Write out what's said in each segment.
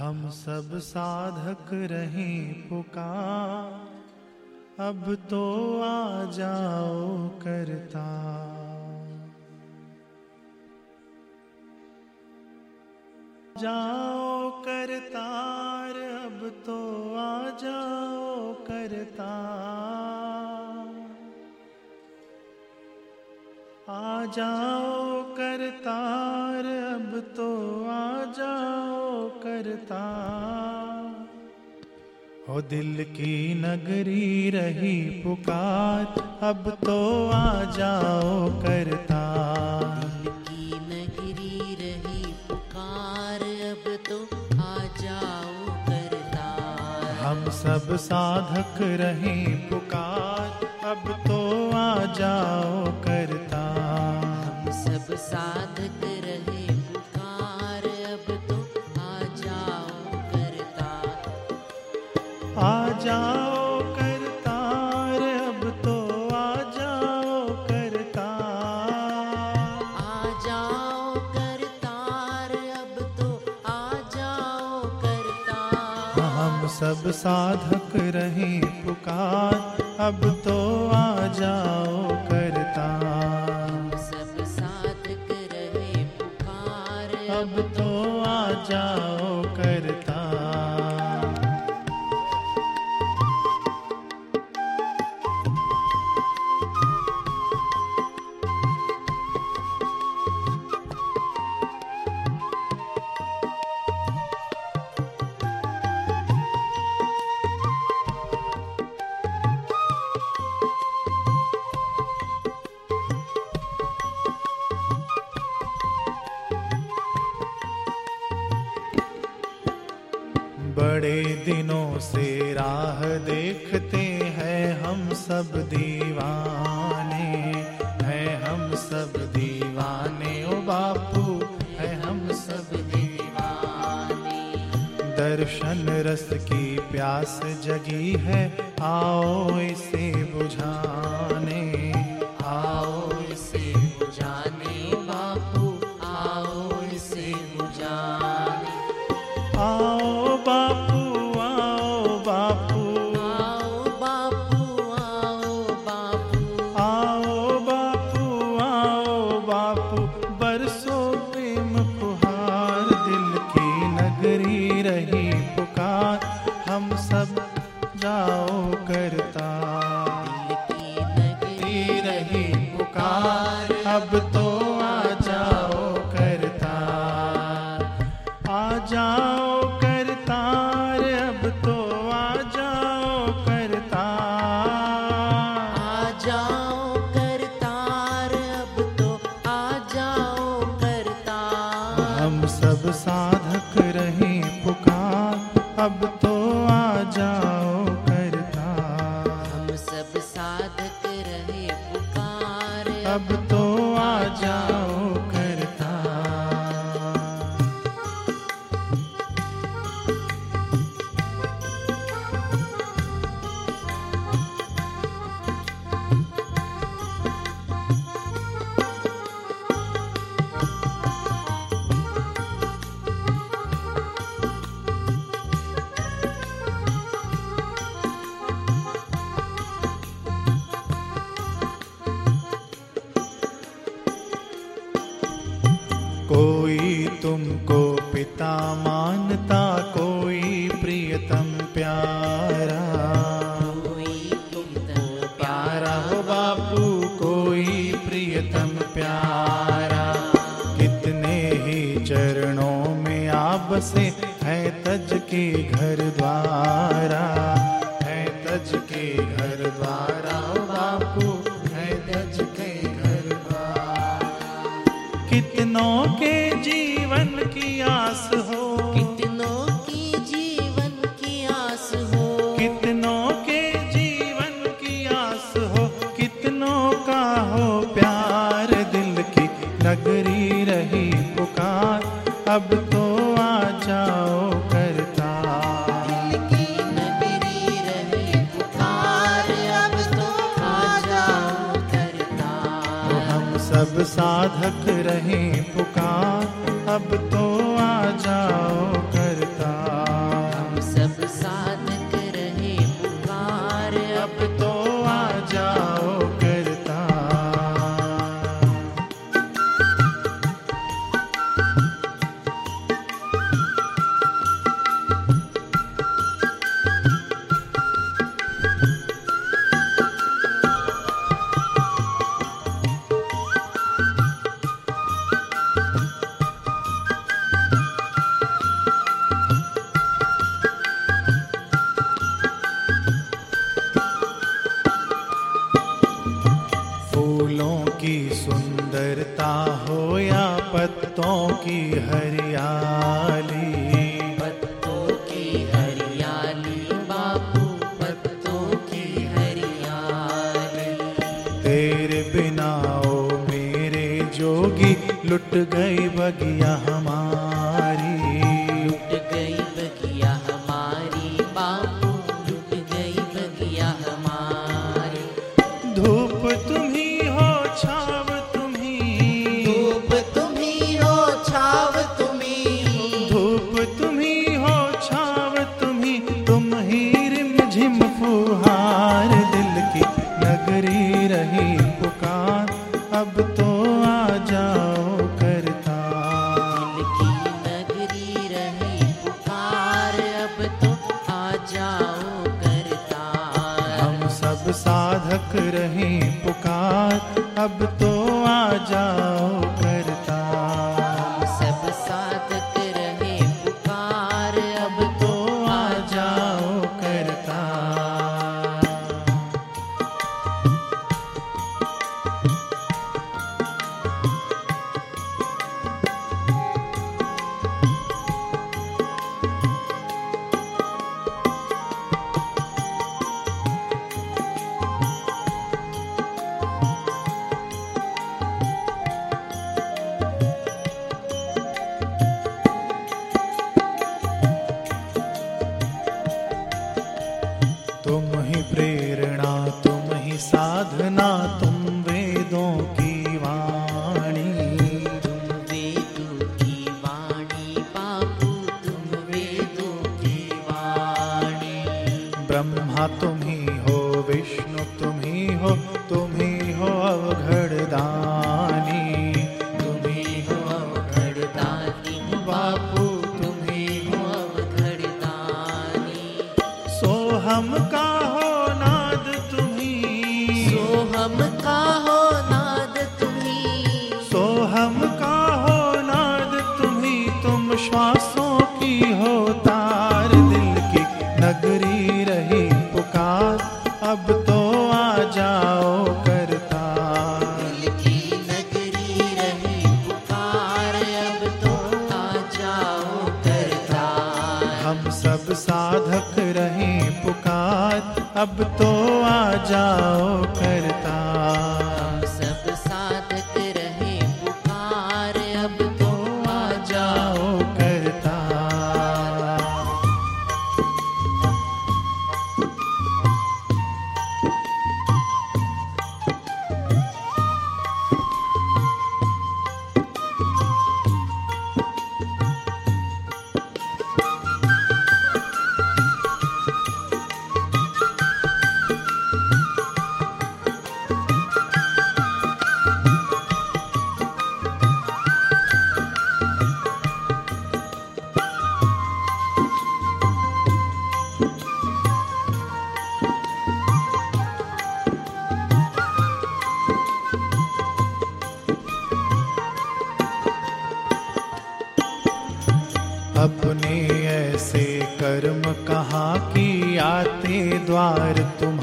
हम सब साधक रहे पुकार। अब तो आ जाओ करता। जाओ करतार, अब तो आ जाओ करता। आ जाओ करतार, अब तो आ जाओ करता। हो दिल की नगरी रही पुकार अब तो आ जाओ करता। दिल की नगरी रही पुकार अब तो आ जाओ करतार हम सब साधक रहे पुकार अब तो आ जाओ सब साधक रहे पुकार अब तो आ जाओ करता सब साधक रहे पुकार अब तो आ जाओ दीवाने ओ बापू, है हम सब दीवाने। दर्शन रस की प्यास जगी है, आओ इसे बुझाने कोई तुमको पिता मानता कोई प्रियतम प्यारा। कोई तुमको प्यारा हो बापू कोई प्रियतम प्यारा। कितने ही चरणों में आप बसे है तज के घर द्वारा। अब तो आ जाओ करता। दिल की सुंदरता हो या पत्तों की हरियाली? पत्तों की हरियाली बापू पत्तों की हरियाली। तेरे बिना ओ मेरे जोगी लुट गई बगिया हक रहे पुकार। अब तो आ जा ब्रह्मा तुम ही हो विष्णु तुम ही हो तुम ही हो अवघड़ दानी तुम ही हो अवघड़ दानी बापू तुम ही हो अवघड़ दानी सो का हो नाद तुम ही सो साधक रहे पुकार अब तो आ जाओ करता अपने ऐसे कर्म कहाँ की आते द्वार तुम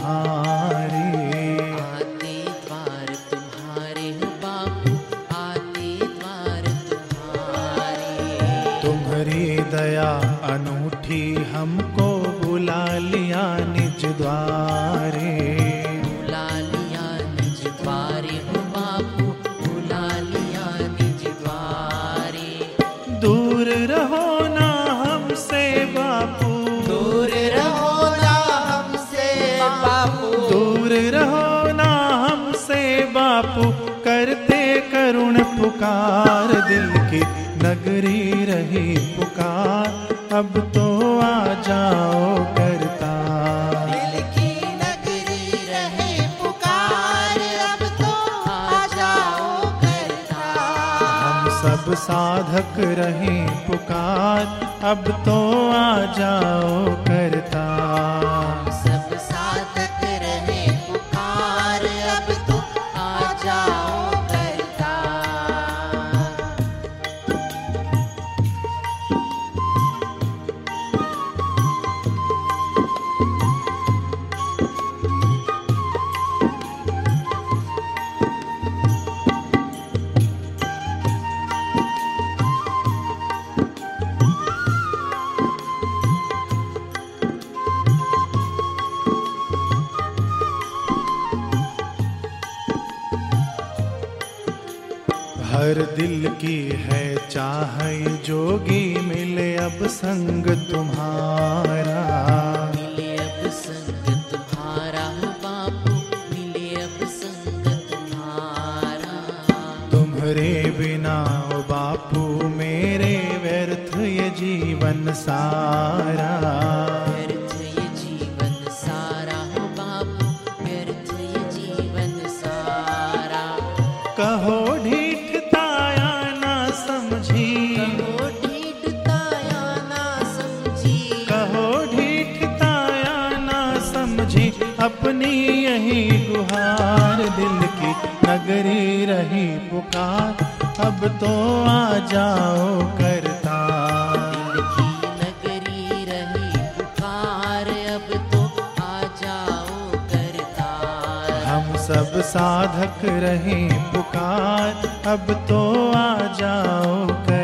अब तो आ जाओ करता। दिल की नगरी रहे पुकार अब तो आ जाओ करता। हम सब साधक रहे पुकार अब तो आ जाओ करता। हर दिल की है चाह जोगी मिले अब संग तुम्हारा। मिले अब संग तुम्हारा बापू मिले अब संग तुम्हारा। तुम्हारे बिना बापू मेरे व्यर्थ ये जीवन सारा। तो आ जाओ करता। नगरी रही पुकार अब तो आ जाओ करता। हम सब साधक रहे पुकार अब तो आ जाओ कर